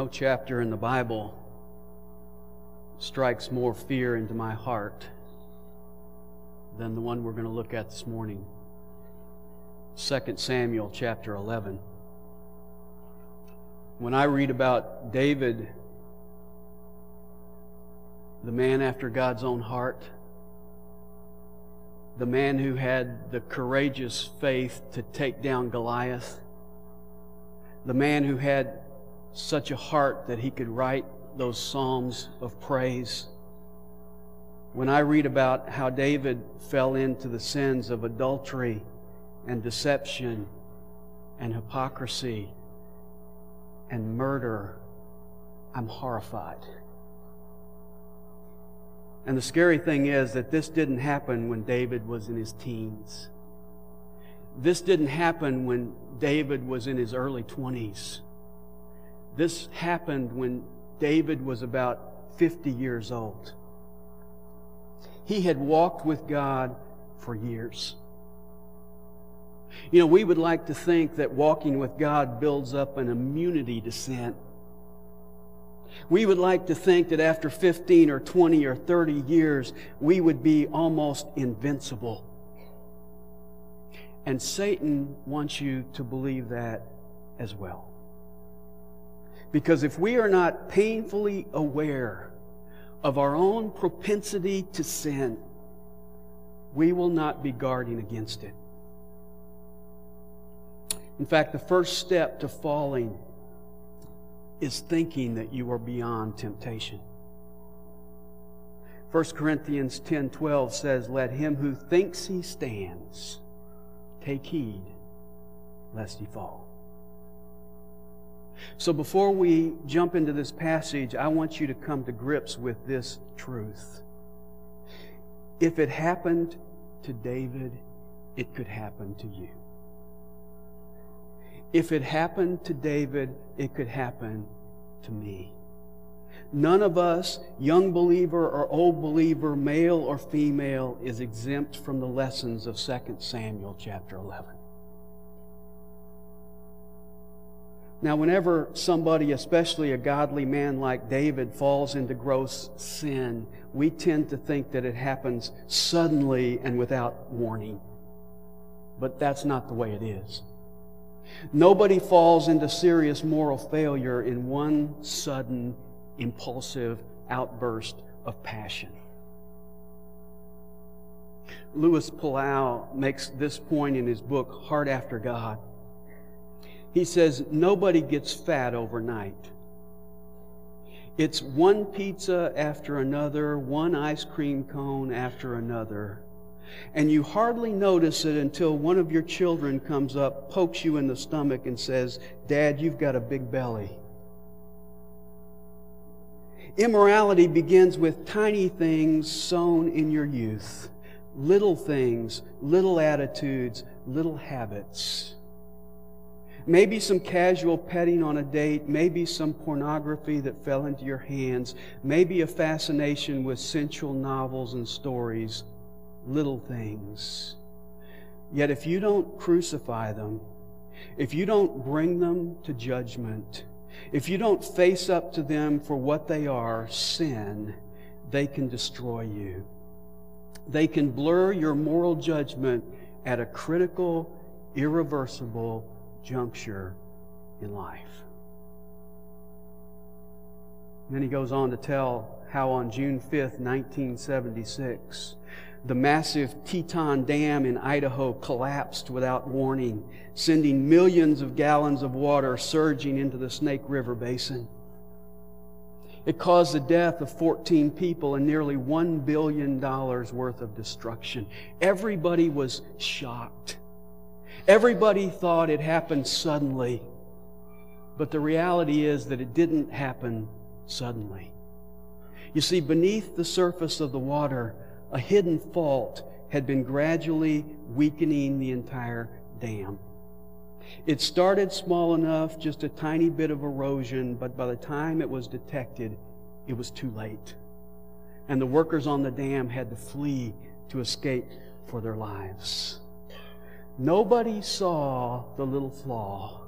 No chapter in the Bible strikes more fear into my heart than the one we're going to look at this morning. 2 Samuel chapter 11. When I read about David, the man after God's own heart, the man who had the courageous faith to take down Goliath, the man who had such a heart that he could write those psalms of praise. When I read about how David fell into the sins of adultery and deception and hypocrisy and murder, I'm horrified. And the scary thing is that this didn't happen when David was in his teens. This didn't happen when David was in his early 20s. This happened when David was about 50 years old. He had walked with God for years. You know, we would like to think that walking with God builds up an immunity to sin. We would like to think that after 15 or 20 or 30 years, we would be almost invincible. And Satan wants you to believe that as well. Because if we are not painfully aware of our own propensity to sin, we will not be guarding against it. In fact, the first step to falling is thinking that you are beyond temptation. 1 Corinthians 10:12 says, "Let him who thinks he stands take heed lest he fall." So before we jump into this passage, I want you to come to grips with this truth. If it happened to David, it could happen to you. If it happened to David, it could happen to me. None of us, young believer or old believer, male or female, is exempt from the lessons of 2 Samuel chapter 11. Now, whenever somebody, especially a godly man like David, falls into gross sin, we tend to think that it happens suddenly and without warning. But that's not the way it is. Nobody falls into serious moral failure in one sudden, impulsive outburst of passion. Louis Palau makes this point in his book, Heart After God. He says, Nobody gets fat overnight. It's one pizza after another, one ice cream cone after another. And you hardly notice it until one of your children comes up, pokes you in the stomach, and says, Dad, you've got a big belly. Immorality begins with tiny things sown in your youth, little things, little attitudes, little habits. Maybe some casual petting on a date, maybe some pornography that fell into your hands, maybe a fascination with sensual novels and stories, little things. Yet if you don't crucify them, if you don't bring them to judgment, if you don't face up to them for what they are, sin, they can destroy you. They can blur your moral judgment at a critical, irreversible juncture in life. Then he goes on to tell how on June 5th, 1976, the massive Teton Dam in Idaho collapsed without warning, sending millions of gallons of water surging into the Snake River Basin. It caused the death of 14 people and nearly $1 billion worth of destruction. Everybody was shocked. Everybody thought it happened suddenly. But the reality is that it didn't happen suddenly. You see, beneath the surface of the water, a hidden fault had been gradually weakening the entire dam. It started small enough, just a tiny bit of erosion, but by the time it was detected, it was too late. And the workers on the dam had to flee to escape for their lives. Nobody saw the little flaw,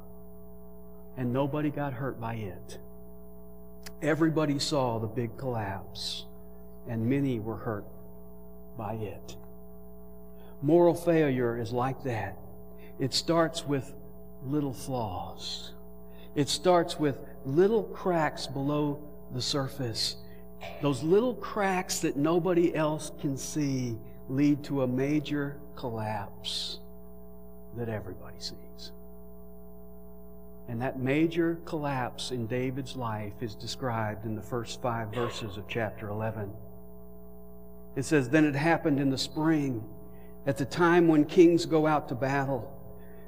and nobody got hurt by it. Everybody saw the big collapse, and many were hurt by it. Moral failure is like that. It starts with little flaws. It starts with little cracks below the surface. Those little cracks that nobody else can see lead to a major collapse that everybody sees. And that major collapse in David's life is described in the first five verses of chapter 11. It says, Then it happened in the spring, at the time when kings go out to battle,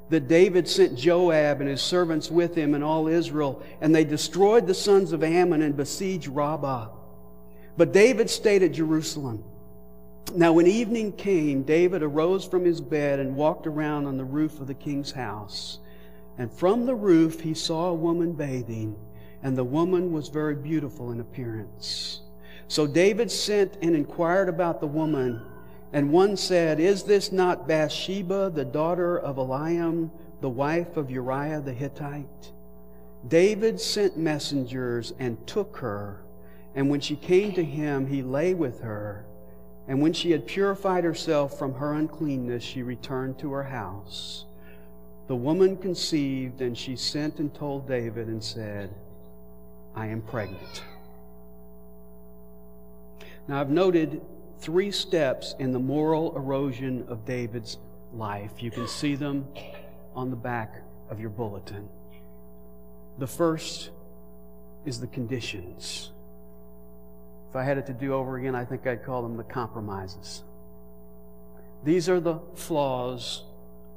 that David sent Joab and his servants with him and all Israel, and they destroyed the sons of Ammon and besieged Rabbah. But David stayed at Jerusalem. Now, when evening came, David arose from his bed and walked around on the roof of the king's house. And from the roof he saw a woman bathing, and the woman was very beautiful in appearance. So David sent and inquired about the woman, and one said, Is this not Bathsheba, the daughter of Eliam, the wife of Uriah the Hittite? David sent messengers and took her, and when she came to him, he lay with her. And when she had purified herself from her uncleanness, she returned to her house. The woman conceived, and she sent and told David and said, I am pregnant. Now, I've noted three steps in the moral erosion of David's life. You can see them on the back of your bulletin. The first is the conditions. If I had it to do over again, I think I'd call them the compromises. These are the flaws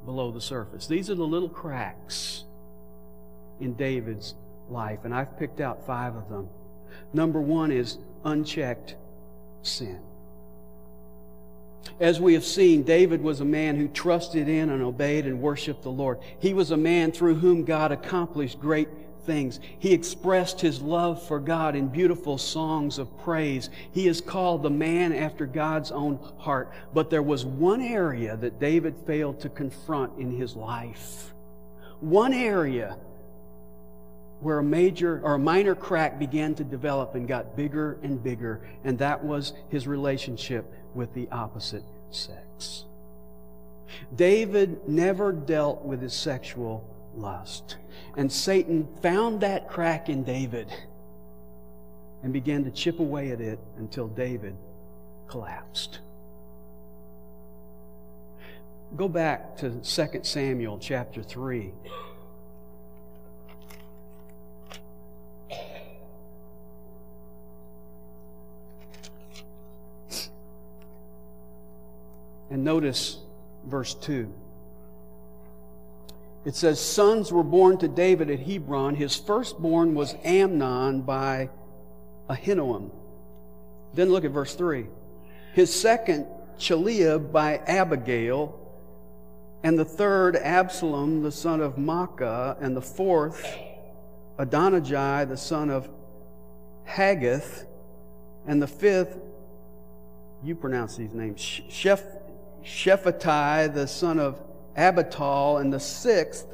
below the surface. These are the little cracks in David's life, and I've picked out five of them. Number one is unchecked sin. As we have seen, David was a man who trusted in and obeyed and worshiped the Lord. He was a man through whom God accomplished great things. He expressed his love for God in beautiful songs of praise. He is called the man after God's own heart. But there was one area that David failed to confront in his life. One area where a major or a minor crack began to develop and got bigger and bigger, and that was his relationship with the opposite sex. David never dealt with his sexual lust. And Satan found that crack in David and began to chip away at it until David collapsed. Go back to 2 Samuel chapter 3. And notice verse 2. It says, Sons were born to David at Hebron. His firstborn was Amnon by Ahinoam. Then look at verse 3. His second, Chileab by Abigail. And the third, Absalom, the son of Maacah. And the fourth, Adonijah, the son of Haggith. And the fifth, you pronounce these names, Sheph, Shephatai, the son of Abital, and the sixth,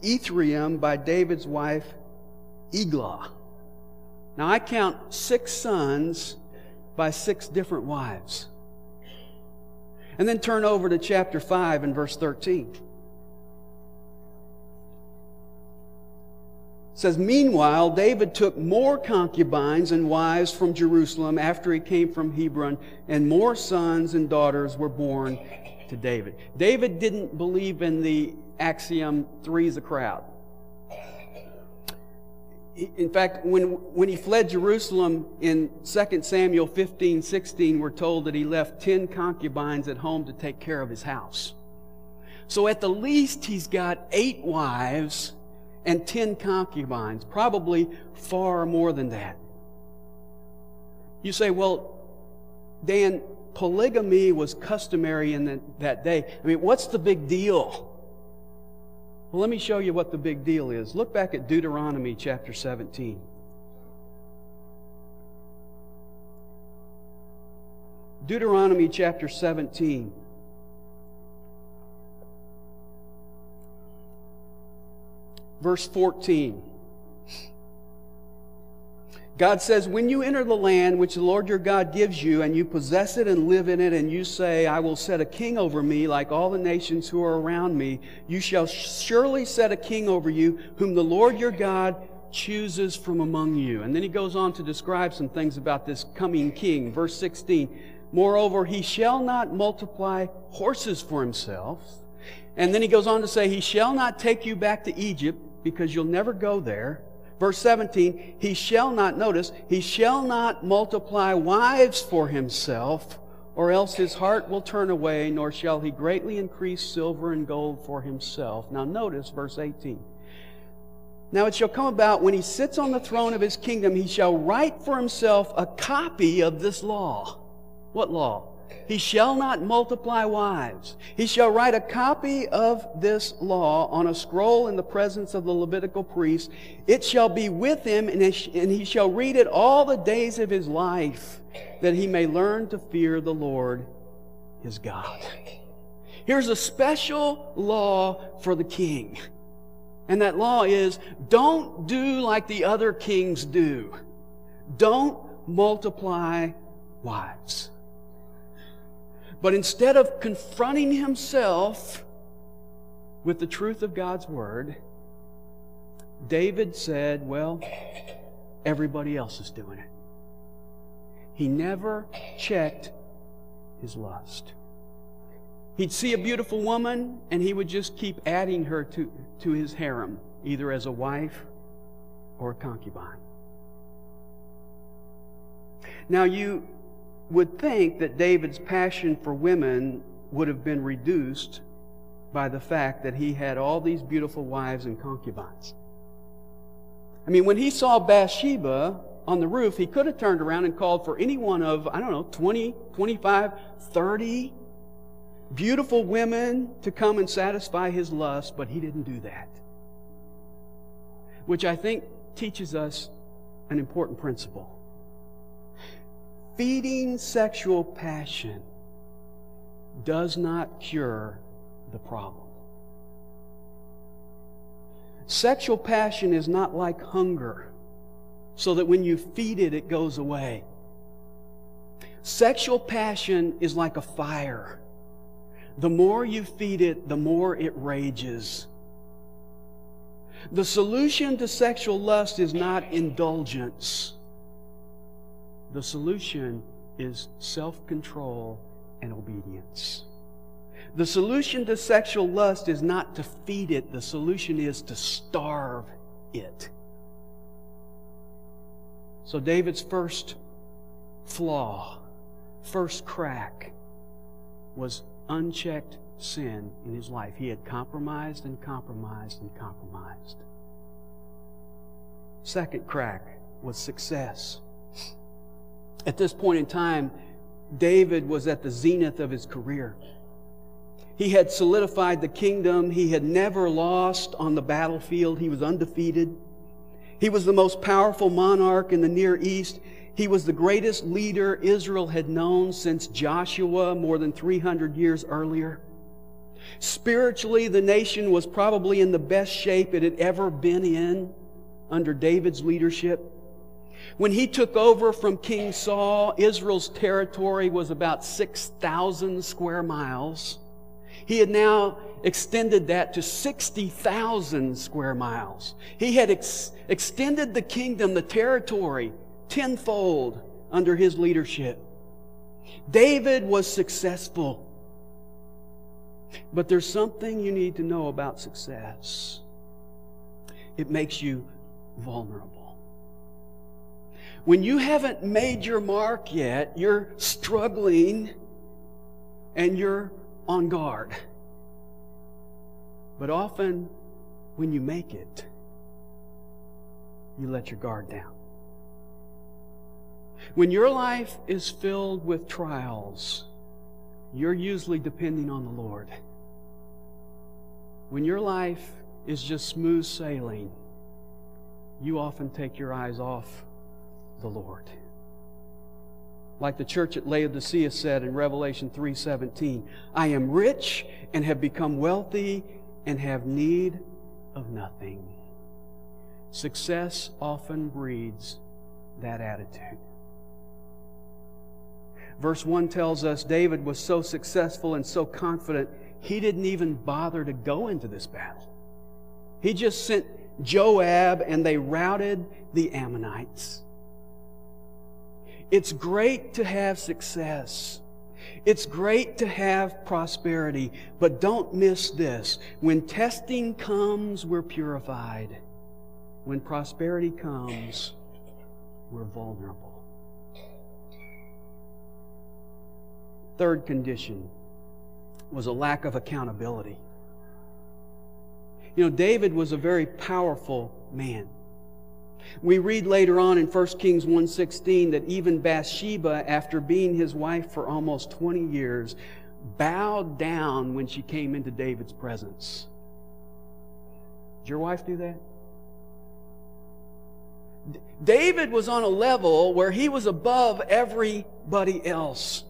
Ithream by David's wife, Eglah. Now I count six sons by six different wives. And then turn over to chapter 5 and verse 13. It says, Meanwhile, David took more concubines and wives from Jerusalem after he came from Hebron, and more sons and daughters were born to David. David didn't believe in the axiom three's a crowd. In fact, when, when he fled Jerusalem in 2 Samuel 15, 16, we're told that he left 10 concubines at home to take care of his house. So at the least, he's got eight wives and 10 concubines, probably far more than that. You say, well, Dan, polygamy was customary in the, that day. I mean, what's the big deal? Well, let me show you what the big deal is. Look back at Deuteronomy chapter 17. Deuteronomy chapter 17. Verse 14. God says, when you enter the land which the Lord your God gives you, and you possess it and live in it, and you say, I will set a king over me like all the nations who are around me, you shall surely set a king over you, whom the Lord your God chooses from among you. And then he goes on to describe some things about this coming king. Verse 16, Moreover, he shall not multiply horses for himself. And then he goes on to say, He shall not take you back to Egypt, because you'll never go there. Verse 17, he shall not, notice, he shall not multiply wives for himself, or else his heart will turn away, nor shall he greatly increase silver and gold for himself. Now notice verse 18. Now it shall come about when he sits on the throne of his kingdom, he shall write for himself a copy of this law. What law? He shall not multiply wives. He shall write a copy of this law on a scroll in the presence of the Levitical priest. It shall be with him, and he shall read it all the days of his life, that he may learn to fear the Lord his God. Here's a special law for the king. And that law is don't do like the other kings do. Don't multiply wives. But instead of confronting himself with the truth of God's word, David said, Well, everybody else is doing it. He never checked his lust. He'd see a beautiful woman and he would just keep adding her to, to his harem, either as a wife or a concubine. Now, you would think that David's passion for women would have been reduced by the fact that he had all these beautiful wives and concubines. I mean, when he saw Bathsheba on the roof, he could have turned around and called for any one of, I don't know, 20, 25, 30 beautiful women to come and satisfy his lust, but he didn't do that. Which I think teaches us an important principle feeding sexual passion does not cure the problem. Sexual passion is not like hunger, so that when you feed it, it goes away. Sexual passion is like a fire. The more you feed it, the more it rages. The solution to sexual lust is not indulgence. The solution is self control and obedience. The solution to sexual lust is not to feed it, the solution is to starve it. So, David's first flaw, first crack, was unchecked sin in his life. He had compromised and compromised and compromised. Second crack was success. At this point in time, David was at the zenith of his career. He had solidified the kingdom. He had never lost on the battlefield. He was undefeated. He was the most powerful monarch in the Near East. He was the greatest leader Israel had known since Joshua more than 300 years earlier. Spiritually, the nation was probably in the best shape it had ever been in under David's leadership. When he took over from King Saul, Israel's territory was about 6,000 square miles. He had now extended that to 60,000 square miles. He had ex- extended the kingdom, the territory, tenfold under his leadership. David was successful. But there's something you need to know about success. It makes you vulnerable. When you haven't made your mark yet, you're struggling and you're on guard. But often, when you make it, you let your guard down. When your life is filled with trials, you're usually depending on the Lord. When your life is just smooth sailing, you often take your eyes off the Lord. Like the church at Laodicea said in Revelation 3:17, I am rich and have become wealthy and have need of nothing. Success often breeds that attitude. Verse 1 tells us David was so successful and so confident, he didn't even bother to go into this battle. He just sent Joab and they routed the Ammonites. It's great to have success. It's great to have prosperity, but don't miss this. When testing comes, we're purified. When prosperity comes, we're vulnerable. Third condition was a lack of accountability. You know, David was a very powerful man. We read later on in 1 Kings 1:16 that even Bathsheba after being his wife for almost 20 years bowed down when she came into David's presence. Did your wife do that? David was on a level where he was above everybody else.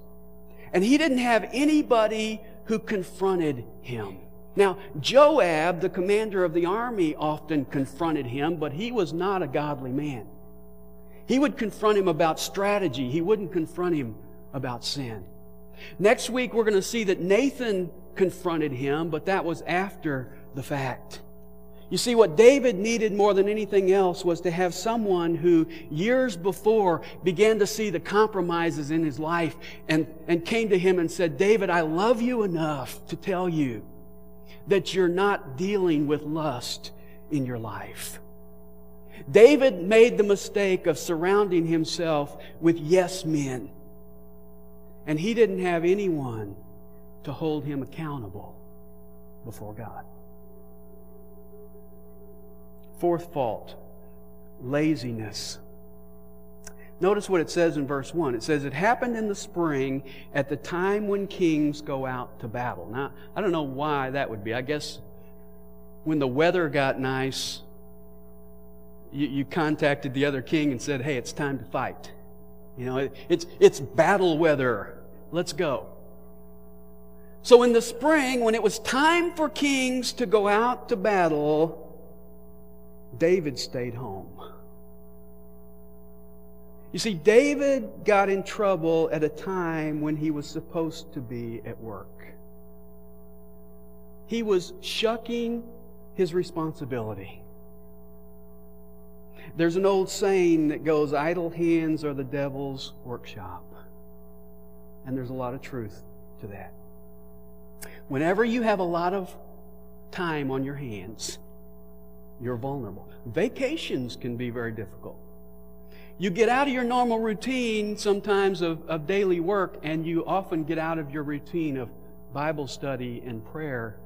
And he didn't have anybody who confronted him. Now, Joab, the commander of the army, often confronted him, but he was not a godly man. He would confront him about strategy. He wouldn't confront him about sin. Next week, we're going to see that Nathan confronted him, but that was after the fact. You see, what David needed more than anything else was to have someone who years before began to see the compromises in his life and, and came to him and said, David, I love you enough to tell you that you're not dealing with lust in your life. David made the mistake of surrounding himself with yes men, and he didn't have anyone to hold him accountable before God. Fourth fault laziness. Notice what it says in verse 1. It says, It happened in the spring at the time when kings go out to battle. Now, I don't know why that would be. I guess when the weather got nice, you, you contacted the other king and said, Hey, it's time to fight. You know, it, it's, it's battle weather. Let's go. So in the spring, when it was time for kings to go out to battle, David stayed home. You see, David got in trouble at a time when he was supposed to be at work. He was shucking his responsibility. There's an old saying that goes, idle hands are the devil's workshop. And there's a lot of truth to that. Whenever you have a lot of time on your hands, you're vulnerable. Vacations can be very difficult. You get out of your normal routine sometimes of, of daily work, and you often get out of your routine of Bible study and prayer,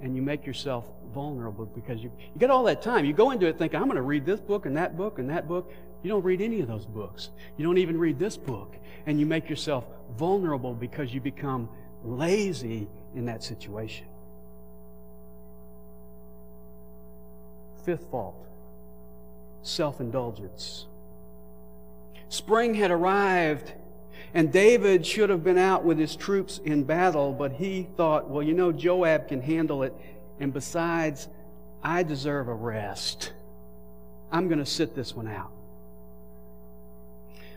and you make yourself vulnerable because you, you get all that time. You go into it thinking, I'm going to read this book and that book and that book. You don't read any of those books. You don't even read this book. And you make yourself vulnerable because you become lazy in that situation. Fifth fault self indulgence. Spring had arrived, and David should have been out with his troops in battle, but he thought, well, you know, Joab can handle it, and besides, I deserve a rest. I'm going to sit this one out.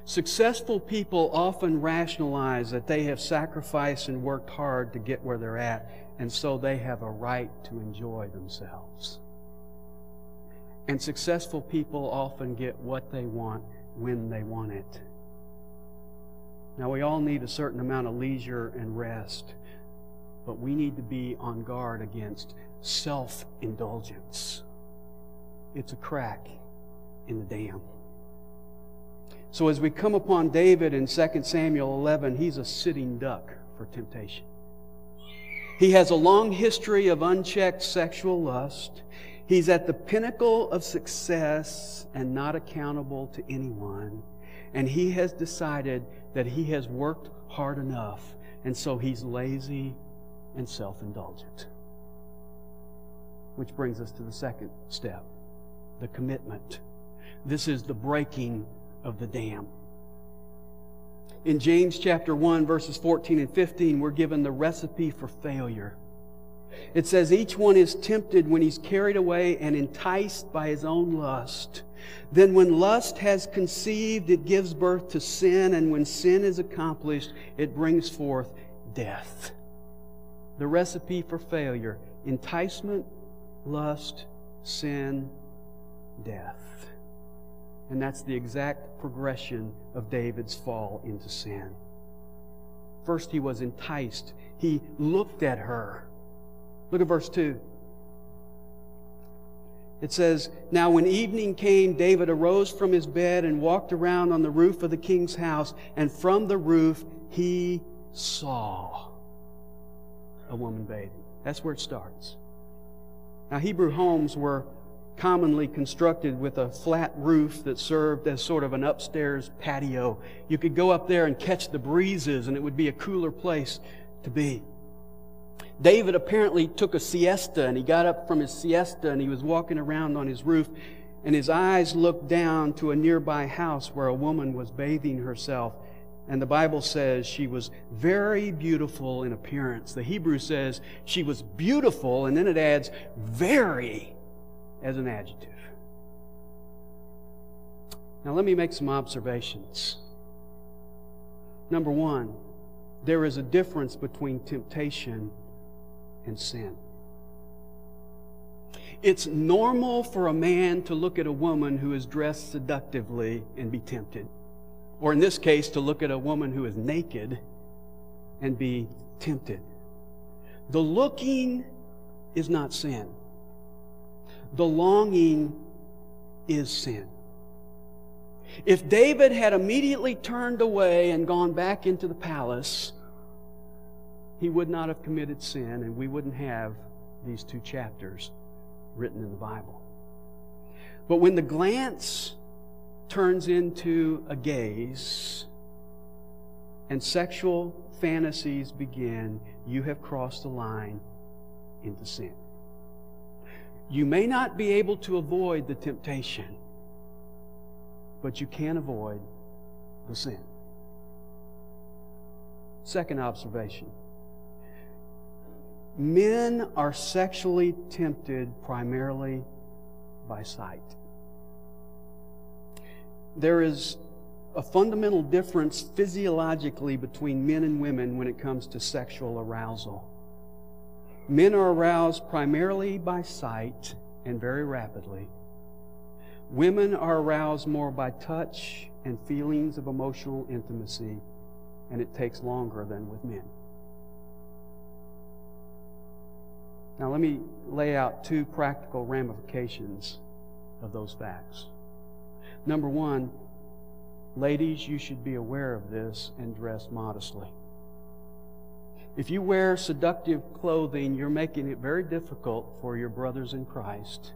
Successful people often rationalize that they have sacrificed and worked hard to get where they're at, and so they have a right to enjoy themselves. And successful people often get what they want when they want it. Now, we all need a certain amount of leisure and rest, but we need to be on guard against self indulgence. It's a crack in the dam. So, as we come upon David in 2 Samuel 11, he's a sitting duck for temptation. He has a long history of unchecked sexual lust. He's at the pinnacle of success and not accountable to anyone. And he has decided that he has worked hard enough. And so he's lazy and self indulgent. Which brings us to the second step the commitment. This is the breaking of the dam. In James chapter 1, verses 14 and 15, we're given the recipe for failure. It says each one is tempted when he's carried away and enticed by his own lust. Then when lust has conceived, it gives birth to sin, and when sin is accomplished, it brings forth death. The recipe for failure enticement, lust, sin, death. And that's the exact progression of David's fall into sin. First, he was enticed. He looked at her. Look at verse 2. It says, Now when evening came, David arose from his bed and walked around on the roof of the king's house, and from the roof he saw a woman bathing. That's where it starts. Now, Hebrew homes were commonly constructed with a flat roof that served as sort of an upstairs patio. You could go up there and catch the breezes, and it would be a cooler place to be. David apparently took a siesta, and he got up from his siesta and he was walking around on his roof, and his eyes looked down to a nearby house where a woman was bathing herself. And the Bible says she was very beautiful in appearance. The Hebrew says she was beautiful, and then it adds very as an adjective. Now, let me make some observations. Number one, there is a difference between temptation and sin. It's normal for a man to look at a woman who is dressed seductively and be tempted. Or in this case, to look at a woman who is naked and be tempted. The looking is not sin. The longing is sin. If David had immediately turned away and gone back into the palace, he would not have committed sin, and we wouldn't have these two chapters written in the Bible. But when the glance turns into a gaze and sexual fantasies begin, you have crossed the line into sin. You may not be able to avoid the temptation, but you can avoid the sin. Second observation men are sexually tempted primarily by sight. There is a fundamental difference physiologically between men and women when it comes to sexual arousal. Men are aroused primarily by sight and very rapidly. Women are aroused more by touch and feelings of emotional intimacy, and it takes longer than with men. Now, let me lay out two practical ramifications of those facts. Number one, ladies, you should be aware of this and dress modestly. If you wear seductive clothing, you're making it very difficult for your brothers in Christ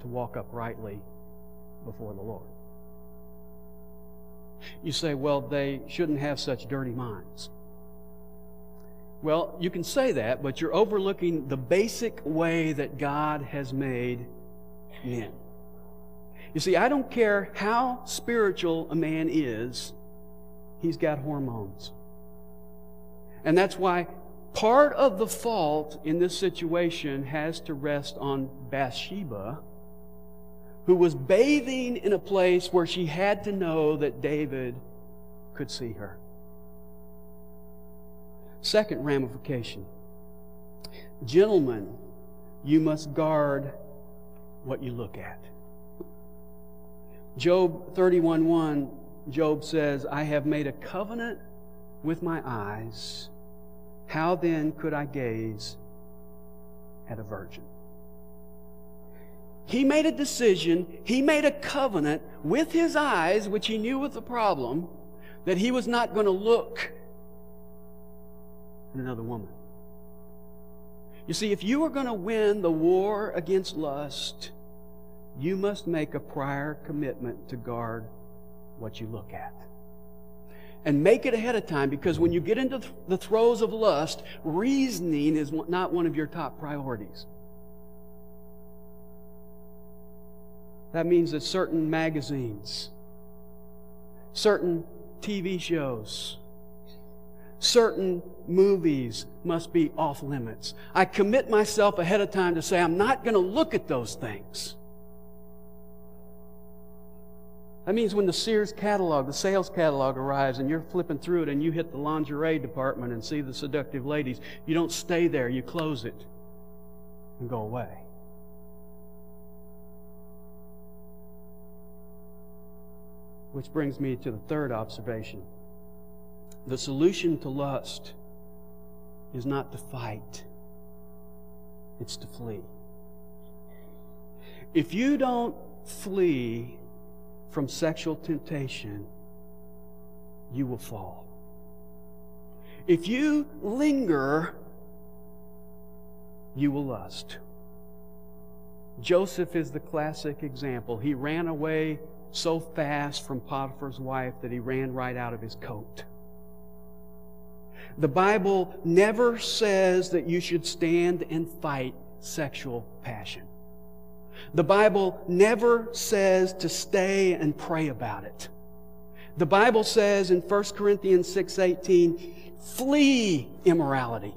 to walk uprightly before the Lord. You say, well, they shouldn't have such dirty minds. Well, you can say that, but you're overlooking the basic way that God has made men. You see, I don't care how spiritual a man is, he's got hormones. And that's why part of the fault in this situation has to rest on Bathsheba, who was bathing in a place where she had to know that David could see her. Second ramification Gentlemen, you must guard what you look at. Job 31:1 Job says, "I have made a covenant with my eyes how then could I gaze at a virgin? He made a decision, he made a covenant with his eyes, which he knew was a problem, that he was not going to look at another woman. You see, if you are going to win the war against lust, you must make a prior commitment to guard what you look at and make it ahead of time because when you get into the throes of lust, reasoning is not one of your top priorities. That means that certain magazines, certain TV shows, certain movies must be off limits. I commit myself ahead of time to say, I'm not going to look at those things. That means when the Sears catalog, the sales catalog arrives and you're flipping through it and you hit the lingerie department and see the seductive ladies, you don't stay there, you close it and go away. Which brings me to the third observation. The solution to lust is not to fight, it's to flee. If you don't flee from sexual temptation, you will fall. If you linger, you will lust. Joseph is the classic example. He ran away so fast from Potiphar's wife that he ran right out of his coat. The Bible never says that you should stand and fight sexual passion. The Bible never says to stay and pray about it. The Bible says in 1 Corinthians 6:18, flee immorality.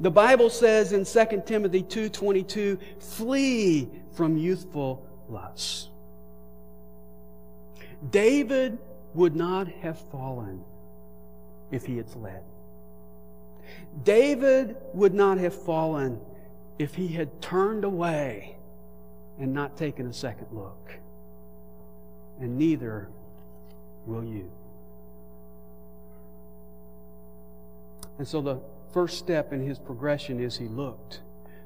The Bible says in 2 Timothy 2:22, flee from youthful lusts. David would not have fallen if he had fled. David would not have fallen if he had turned away and not taken a second look. And neither will you. And so the first step in his progression is he looked.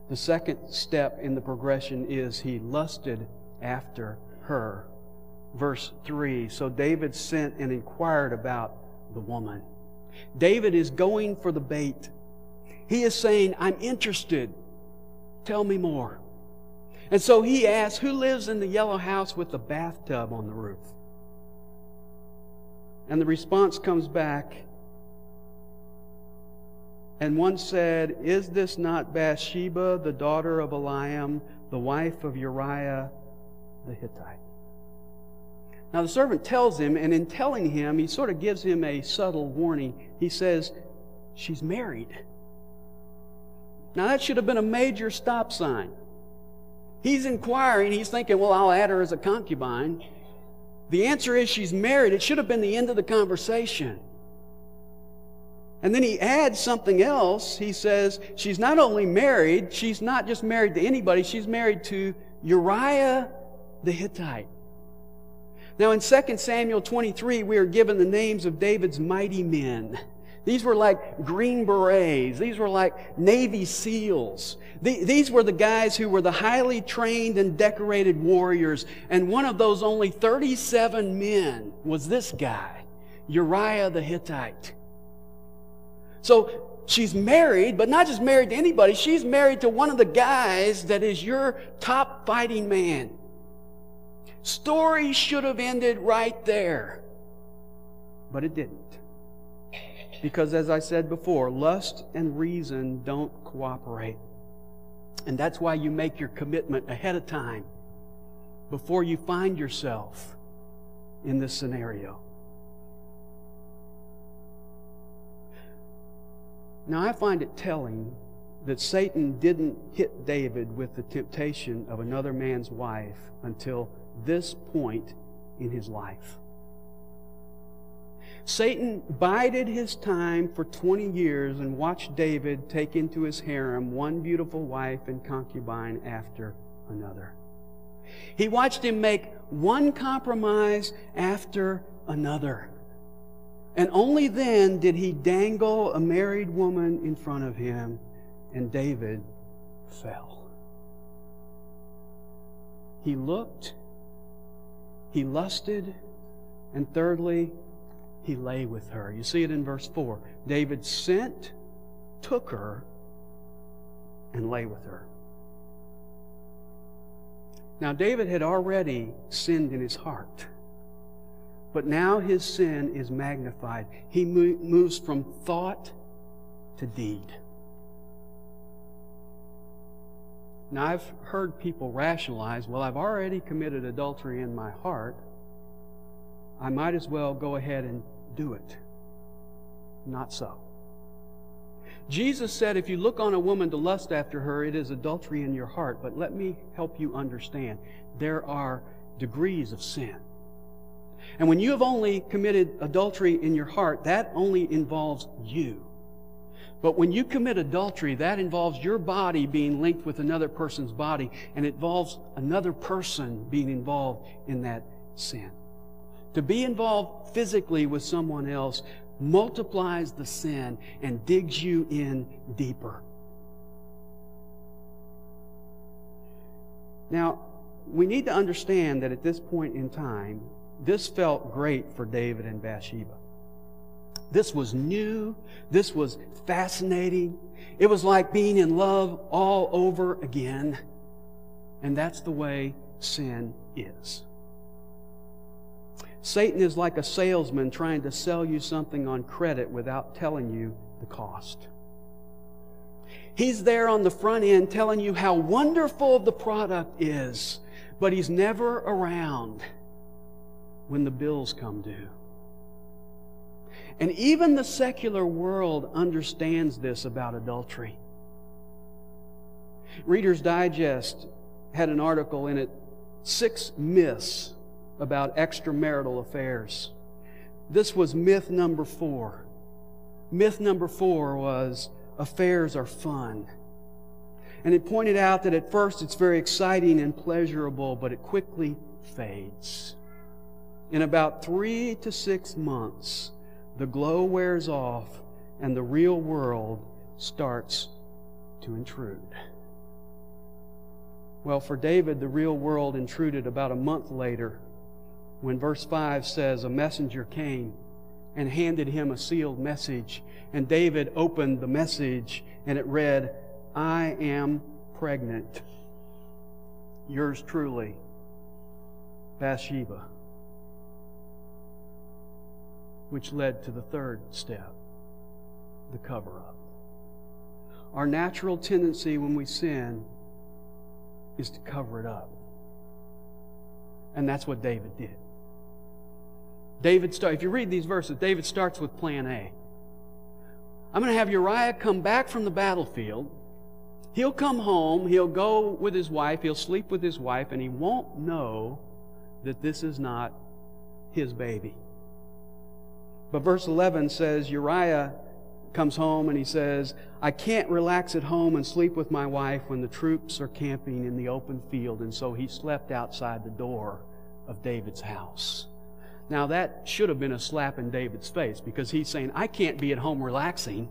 The second step in the progression is he lusted after her. Verse 3 So David sent and inquired about the woman. David is going for the bait. He is saying, I'm interested. Tell me more. And so he asks, Who lives in the yellow house with the bathtub on the roof? And the response comes back. And one said, Is this not Bathsheba, the daughter of Eliam, the wife of Uriah the Hittite? Now the servant tells him, and in telling him, he sort of gives him a subtle warning. He says, She's married. Now that should have been a major stop sign. He's inquiring, he's thinking, well, I'll add her as a concubine. The answer is she's married. It should have been the end of the conversation. And then he adds something else. He says, she's not only married, she's not just married to anybody, she's married to Uriah the Hittite. Now, in 2 Samuel 23, we are given the names of David's mighty men. These were like Green Berets. These were like Navy SEALs. These were the guys who were the highly trained and decorated warriors. And one of those only 37 men was this guy, Uriah the Hittite. So she's married, but not just married to anybody. She's married to one of the guys that is your top fighting man. Story should have ended right there, but it didn't. Because, as I said before, lust and reason don't cooperate. And that's why you make your commitment ahead of time before you find yourself in this scenario. Now, I find it telling that Satan didn't hit David with the temptation of another man's wife until this point in his life. Satan bided his time for 20 years and watched David take into his harem one beautiful wife and concubine after another. He watched him make one compromise after another. And only then did he dangle a married woman in front of him, and David fell. He looked he lusted, and thirdly, he lay with her. You see it in verse 4. David sent, took her, and lay with her. Now, David had already sinned in his heart, but now his sin is magnified. He moves from thought to deed. Now, I've heard people rationalize, well, I've already committed adultery in my heart. I might as well go ahead and do it. Not so. Jesus said, if you look on a woman to lust after her, it is adultery in your heart. But let me help you understand. There are degrees of sin. And when you have only committed adultery in your heart, that only involves you. But when you commit adultery, that involves your body being linked with another person's body, and it involves another person being involved in that sin. To be involved physically with someone else multiplies the sin and digs you in deeper. Now, we need to understand that at this point in time, this felt great for David and Bathsheba. This was new. This was fascinating. It was like being in love all over again. And that's the way sin is. Satan is like a salesman trying to sell you something on credit without telling you the cost. He's there on the front end telling you how wonderful the product is, but he's never around when the bills come due. And even the secular world understands this about adultery. Reader's Digest had an article in it Six Myths About Extramarital Affairs. This was myth number four. Myth number four was affairs are fun. And it pointed out that at first it's very exciting and pleasurable, but it quickly fades. In about three to six months, the glow wears off and the real world starts to intrude. Well, for David, the real world intruded about a month later when verse 5 says, A messenger came and handed him a sealed message. And David opened the message and it read, I am pregnant. Yours truly, Bathsheba which led to the third step the cover up. Our natural tendency when we sin is to cover it up. And that's what David did. David start, if you read these verses, David starts with plan A. I'm going to have Uriah come back from the battlefield. He'll come home, he'll go with his wife, he'll sleep with his wife, and he won't know that this is not his baby. But verse 11 says Uriah comes home and he says, I can't relax at home and sleep with my wife when the troops are camping in the open field. And so he slept outside the door of David's house. Now that should have been a slap in David's face because he's saying, I can't be at home relaxing.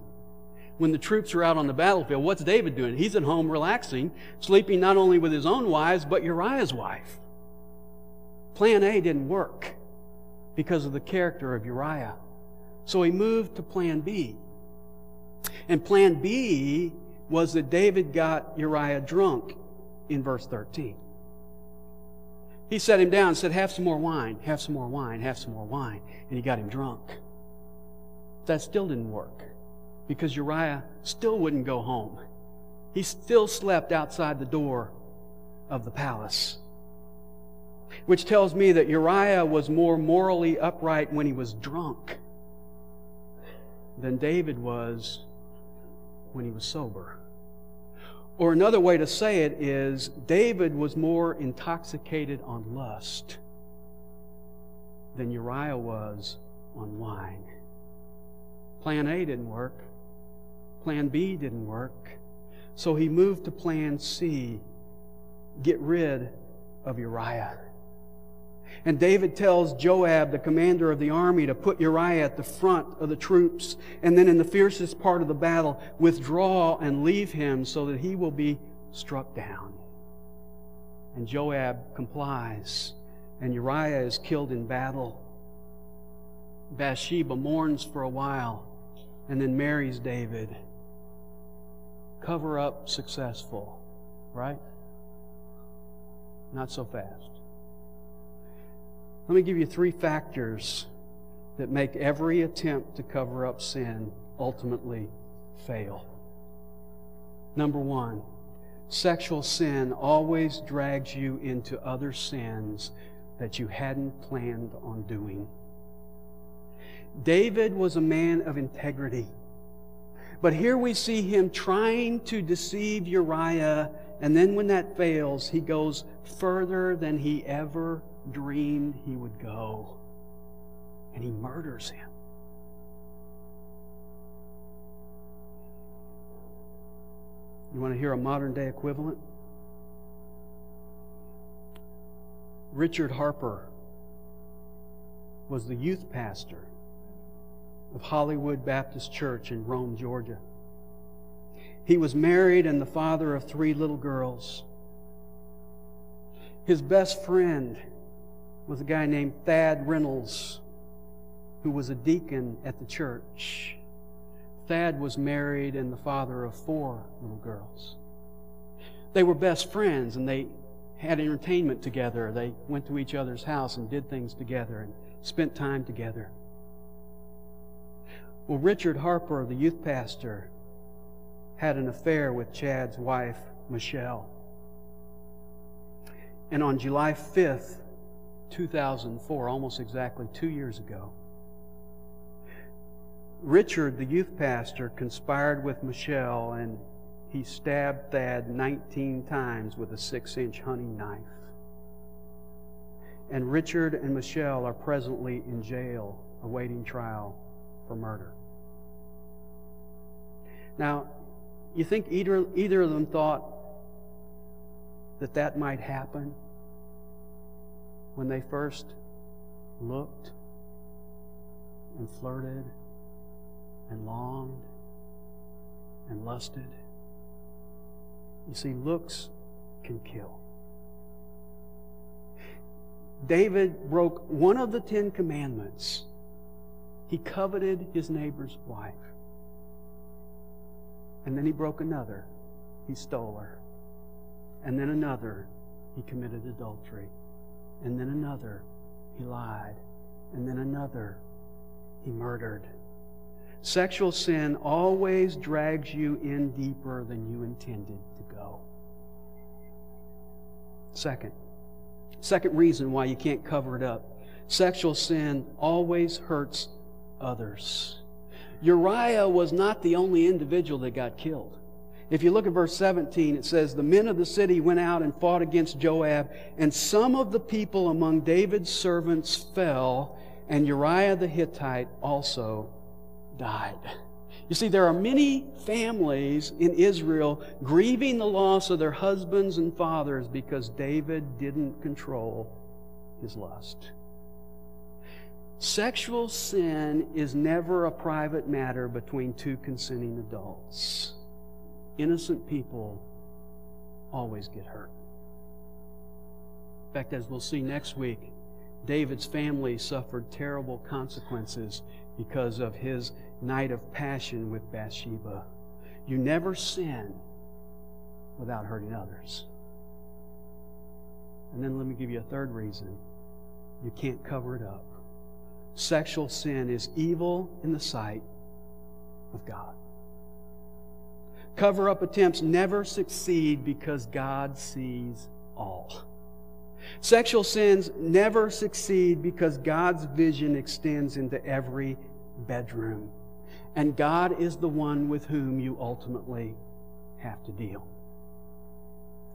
When the troops are out on the battlefield, what's David doing? He's at home relaxing, sleeping not only with his own wives, but Uriah's wife. Plan A didn't work because of the character of Uriah. So he moved to plan B. And plan B was that David got Uriah drunk in verse 13. He set him down and said, Have some more wine, have some more wine, have some more wine. And he got him drunk. That still didn't work because Uriah still wouldn't go home. He still slept outside the door of the palace. Which tells me that Uriah was more morally upright when he was drunk than David was when he was sober. Or another way to say it is David was more intoxicated on lust than Uriah was on wine. Plan A didn't work. Plan B didn't work. So he moved to plan C get rid of Uriah. And David tells Joab, the commander of the army, to put Uriah at the front of the troops, and then in the fiercest part of the battle, withdraw and leave him so that he will be struck down. And Joab complies, and Uriah is killed in battle. Bathsheba mourns for a while and then marries David. Cover up successful, right? Not so fast. Let me give you three factors that make every attempt to cover up sin ultimately fail. Number one, sexual sin always drags you into other sins that you hadn't planned on doing. David was a man of integrity. But here we see him trying to deceive Uriah, and then when that fails, he goes further than he ever dreamed he would go. And he murders him. You want to hear a modern day equivalent? Richard Harper was the youth pastor of Hollywood Baptist Church in Rome, Georgia. He was married and the father of three little girls. His best friend was a guy named Thad Reynolds, who was a deacon at the church. Thad was married and the father of four little girls. They were best friends and they had entertainment together. They went to each other's house and did things together and spent time together. Well, Richard Harper, the youth pastor, had an affair with Thad's wife, Michelle. And on July 5th, 2004, almost exactly two years ago, Richard, the youth pastor, conspired with Michelle and he stabbed Thad 19 times with a six inch hunting knife. And Richard and Michelle are presently in jail awaiting trial for murder. Now, you think either, either of them thought that that might happen when they first looked and flirted and longed and lusted? You see, looks can kill. David broke one of the Ten Commandments. He coveted his neighbor's wife. And then he broke another. He stole her. And then another. He committed adultery. And then another. He lied. And then another. He murdered. Sexual sin always drags you in deeper than you intended to go. Second, second reason why you can't cover it up sexual sin always hurts others. Uriah was not the only individual that got killed. If you look at verse 17, it says, The men of the city went out and fought against Joab, and some of the people among David's servants fell, and Uriah the Hittite also died. You see, there are many families in Israel grieving the loss of their husbands and fathers because David didn't control his lust. Sexual sin is never a private matter between two consenting adults. Innocent people always get hurt. In fact, as we'll see next week, David's family suffered terrible consequences because of his night of passion with Bathsheba. You never sin without hurting others. And then let me give you a third reason you can't cover it up sexual sin is evil in the sight of God. Cover up attempts never succeed because God sees all. Sexual sins never succeed because God's vision extends into every bedroom. And God is the one with whom you ultimately have to deal.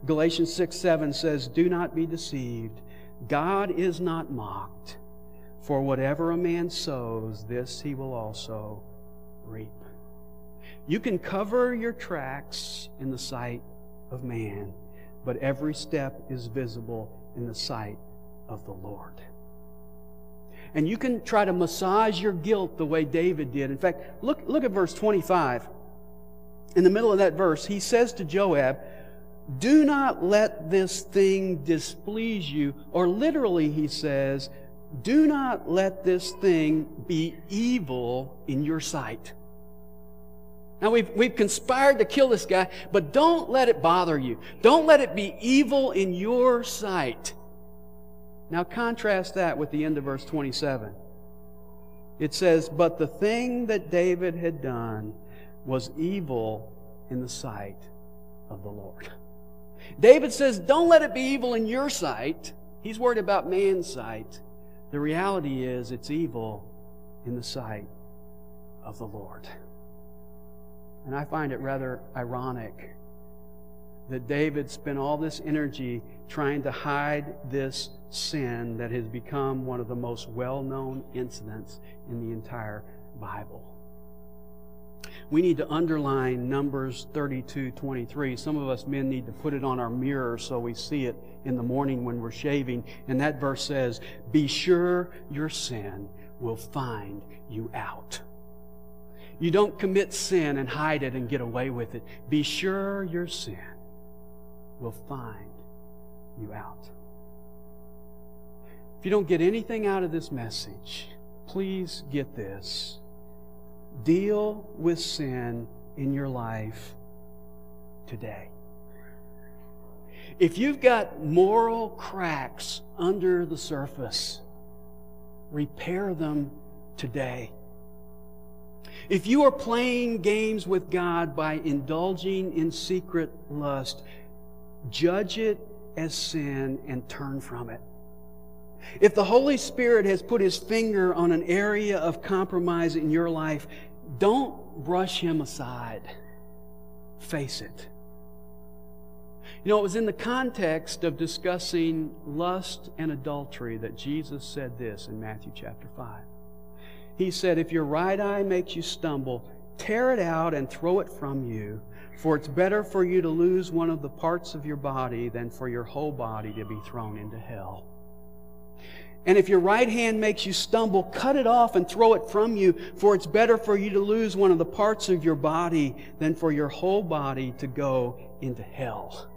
Galatians 6 7 says, Do not be deceived. God is not mocked. For whatever a man sows, this he will also reap. You can cover your tracks in the sight of man, but every step is visible in the sight of the Lord. And you can try to massage your guilt the way David did. In fact, look, look at verse 25. In the middle of that verse, he says to Joab, Do not let this thing displease you. Or literally, he says, do not let this thing be evil in your sight. Now, we've, we've conspired to kill this guy, but don't let it bother you. Don't let it be evil in your sight. Now, contrast that with the end of verse 27. It says, But the thing that David had done was evil in the sight of the Lord. David says, Don't let it be evil in your sight. He's worried about man's sight. The reality is, it's evil in the sight of the Lord. And I find it rather ironic that David spent all this energy trying to hide this sin that has become one of the most well known incidents in the entire Bible. We need to underline Numbers 32 23. Some of us men need to put it on our mirror so we see it in the morning when we're shaving. And that verse says, Be sure your sin will find you out. You don't commit sin and hide it and get away with it. Be sure your sin will find you out. If you don't get anything out of this message, please get this. Deal with sin in your life today. If you've got moral cracks under the surface, repair them today. If you are playing games with God by indulging in secret lust, judge it as sin and turn from it. If the Holy Spirit has put his finger on an area of compromise in your life, don't brush him aside. Face it. You know, it was in the context of discussing lust and adultery that Jesus said this in Matthew chapter 5. He said, If your right eye makes you stumble, tear it out and throw it from you, for it's better for you to lose one of the parts of your body than for your whole body to be thrown into hell. And if your right hand makes you stumble, cut it off and throw it from you, for it's better for you to lose one of the parts of your body than for your whole body to go into hell.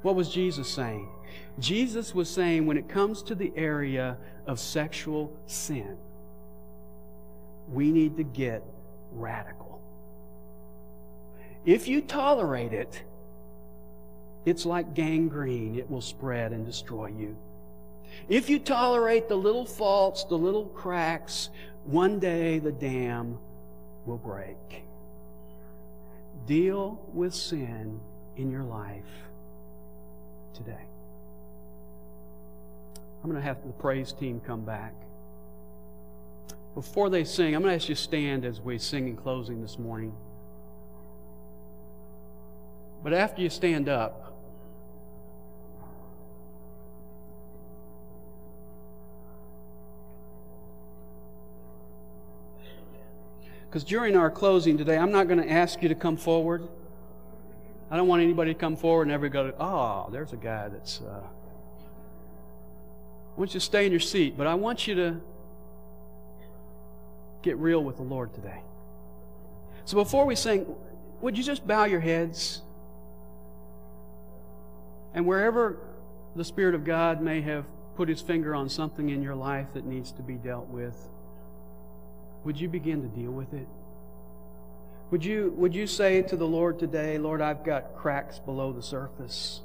What was Jesus saying? Jesus was saying when it comes to the area of sexual sin, we need to get radical. If you tolerate it, it's like gangrene, it will spread and destroy you. If you tolerate the little faults, the little cracks, one day the dam will break. Deal with sin in your life today. I'm going to have the praise team come back. Before they sing, I'm going to ask you to stand as we sing in closing this morning. But after you stand up, Because during our closing today, I'm not going to ask you to come forward. I don't want anybody to come forward and ever go, oh, there's a guy that's. Uh... I want you to stay in your seat, but I want you to get real with the Lord today. So before we sing, would you just bow your heads? And wherever the Spirit of God may have put his finger on something in your life that needs to be dealt with, would you begin to deal with it? Would you, would you say to the Lord today, Lord, I've got cracks below the surface.